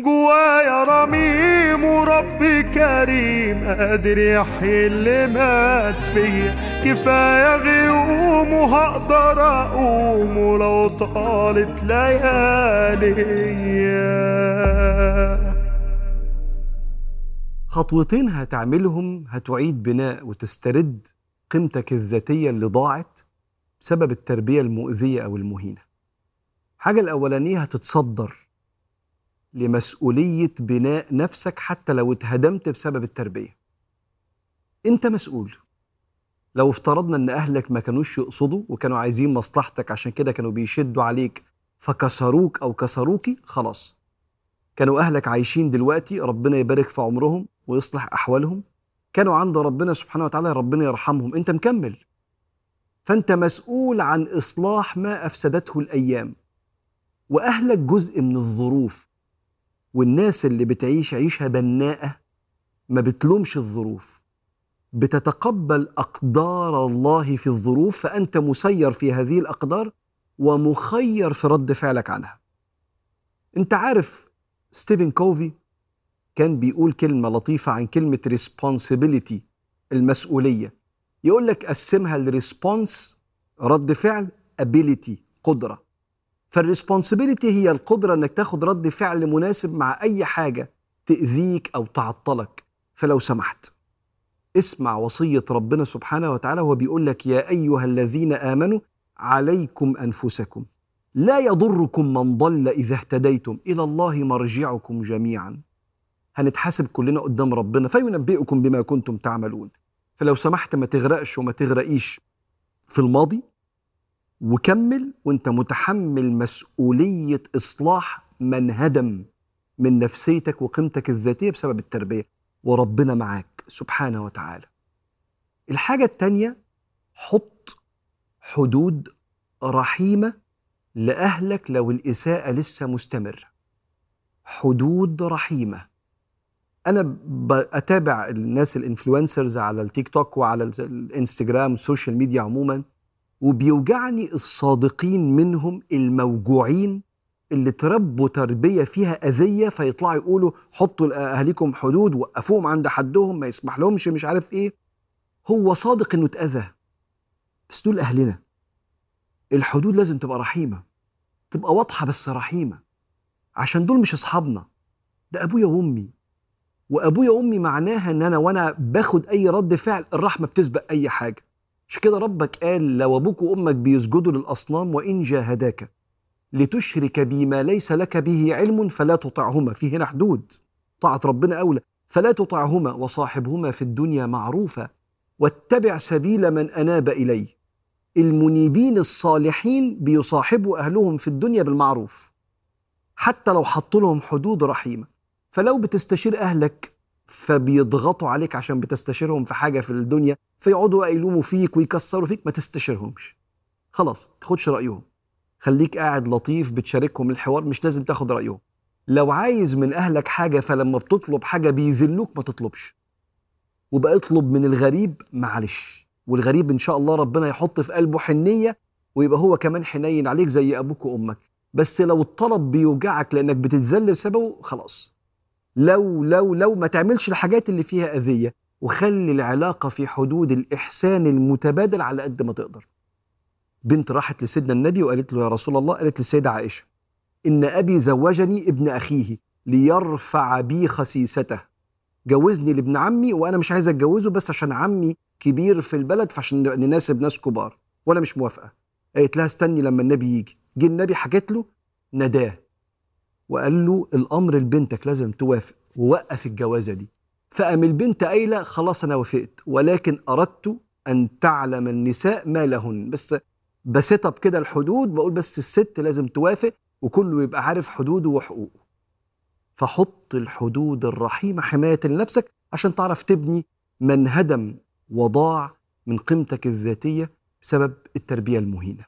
جوايا رميم وربي كريم قادر يحيي اللي مات فيا. كفاية غيوم وهقدر أقوم ولو طالت ليالي خطوتين هتعملهم هتعيد بناء وتسترد قيمتك الذاتية اللي ضاعت بسبب التربية المؤذية أو المهينة. حاجة الأولانية هتتصدر. لمسؤولية بناء نفسك حتى لو اتهدمت بسبب التربية. انت مسؤول. لو افترضنا ان اهلك ما كانوش يقصدوا وكانوا عايزين مصلحتك عشان كده كانوا بيشدوا عليك فكسروك أو كسروكي خلاص. كانوا أهلك عايشين دلوقتي ربنا يبارك في عمرهم ويصلح أحوالهم. كانوا عند ربنا سبحانه وتعالى ربنا يرحمهم. انت مكمل. فانت مسؤول عن إصلاح ما أفسدته الأيام. وأهلك جزء من الظروف. والناس اللي بتعيش عيشه بناءة ما بتلومش الظروف. بتتقبل أقدار الله في الظروف فأنت مسير في هذه الأقدار ومخير في رد فعلك عنها. أنت عارف ستيفن كوفي كان بيقول كلمة لطيفة عن كلمة responsibility المسؤولية. يقول لك قسمها ل response رد فعل ability قدرة. فال responsibility هي القدرة إنك تاخد رد فعل مناسب مع أي حاجة تأذيك أو تعطلك. فلو سمحت اسمع وصية ربنا سبحانه وتعالى وهو بيقول لك يا أيها الذين آمنوا عليكم أنفسكم لا يضركم من ضل إذا اهتديتم إلى الله مرجعكم جميعا. هنتحاسب كلنا قدام ربنا فينبئكم بما كنتم تعملون. فلو سمحت ما تغرقش وما تغرقيش في الماضي وكمل وانت متحمل مسؤولية إصلاح من هدم من نفسيتك وقيمتك الذاتية بسبب التربية. وربنا معاك سبحانه وتعالى. الحاجة التانية حط حدود رحيمة لأهلك لو الإساءة لسه مستمرة. حدود رحيمة. أنا بتابع الناس ال influencers على التيك توك وعلى الإنستجرام وال social media عموما. وبيوجعني الصادقين منهم الموجوعين اللي تربوا تربية فيها أذية فيطلعوا يقولوا حطوا لاهاليكم حدود وقفوهم عند حدهم ما يسمح لهمش مش عارف إيه. هو صادق إنه اتأذى. بس دول أهلنا. الحدود لازم تبقى رحيمة. تبقى واضحة بس رحيمة. عشان دول مش أصحابنا. ده أبويا وأمي. وأبويا وأمي معناها إن أنا وأنا باخد أي رد فعل الرحمة بتسبق أي حاجة. عشان كده ربك قال لو أبوك وأمك بيسجدوا للأصنام وإن جاهداك لتشرك بي ما ليس لك به علم فلا تطعهما في هنا حدود. طاعة ربنا أولى. فلا تطعهما وصاحبهما في الدنيا معروفا واتبع سبيل من أناب إلي. المنيبين الصالحين بيصاحبوا أهلهم في الدنيا بالمعروف. حتى لو حطوا لهم حدود رحيمة. فلو بتستشير أهلك فبيضغطوا عليك عشان بتستشيرهم في حاجة في الدنيا فيقعدوا يلوموا فيك ويكسروا فيك ما تستشيرهمش. خلاص تاخدش رأيهم. خليك قاعد لطيف بتشاركهم الحوار مش لازم تاخد رأيهم. لو عايز من أهلك حاجة فلما بتطلب حاجة بيذلوك ما تطلبش. وبقى اطلب من الغريب معلش. والغريب إن شاء الله ربنا يحط في قلبه حنية ويبقى هو كمان حنين عليك زي أبوك وأمك. بس لو الطلب بيوجعك لأنك بتتذل بسببه خلاص. لو لو لو ما تعملش الحاجات اللي فيها أذية وخلي العلاقة في حدود الإحسان المتبادل على قد ما تقدر. بنت راحت لسيدنا النبي وقالت له يا رسول الله قالت للسيدة عائشة إن أبي زوجني ابن أخيه ليرفع بي خسيسته. جوزني لابن عمي وأنا مش عايز أتجوزه بس عشان عمي كبير في البلد فعشان نناسب ناس كبار. وأنا مش موافقة. قالت لها استني لما النبي يجي. جه النبي حكت له نداه. وقال له الأمر لبنتك لازم توافق ووقف الجوازة دي. فقام البنت قايلة خلاص أنا وافقت ولكن أردت أن تعلم النساء ما لهن. بس بسيت أب كده الحدود بقول بس الست لازم توافق وكله يبقى عارف حدوده وحقوقه. فحط الحدود الرحيمة حماية لنفسك عشان تعرف تبني من هدم وضاع من قيمتك الذاتية بسبب التربية المهينة.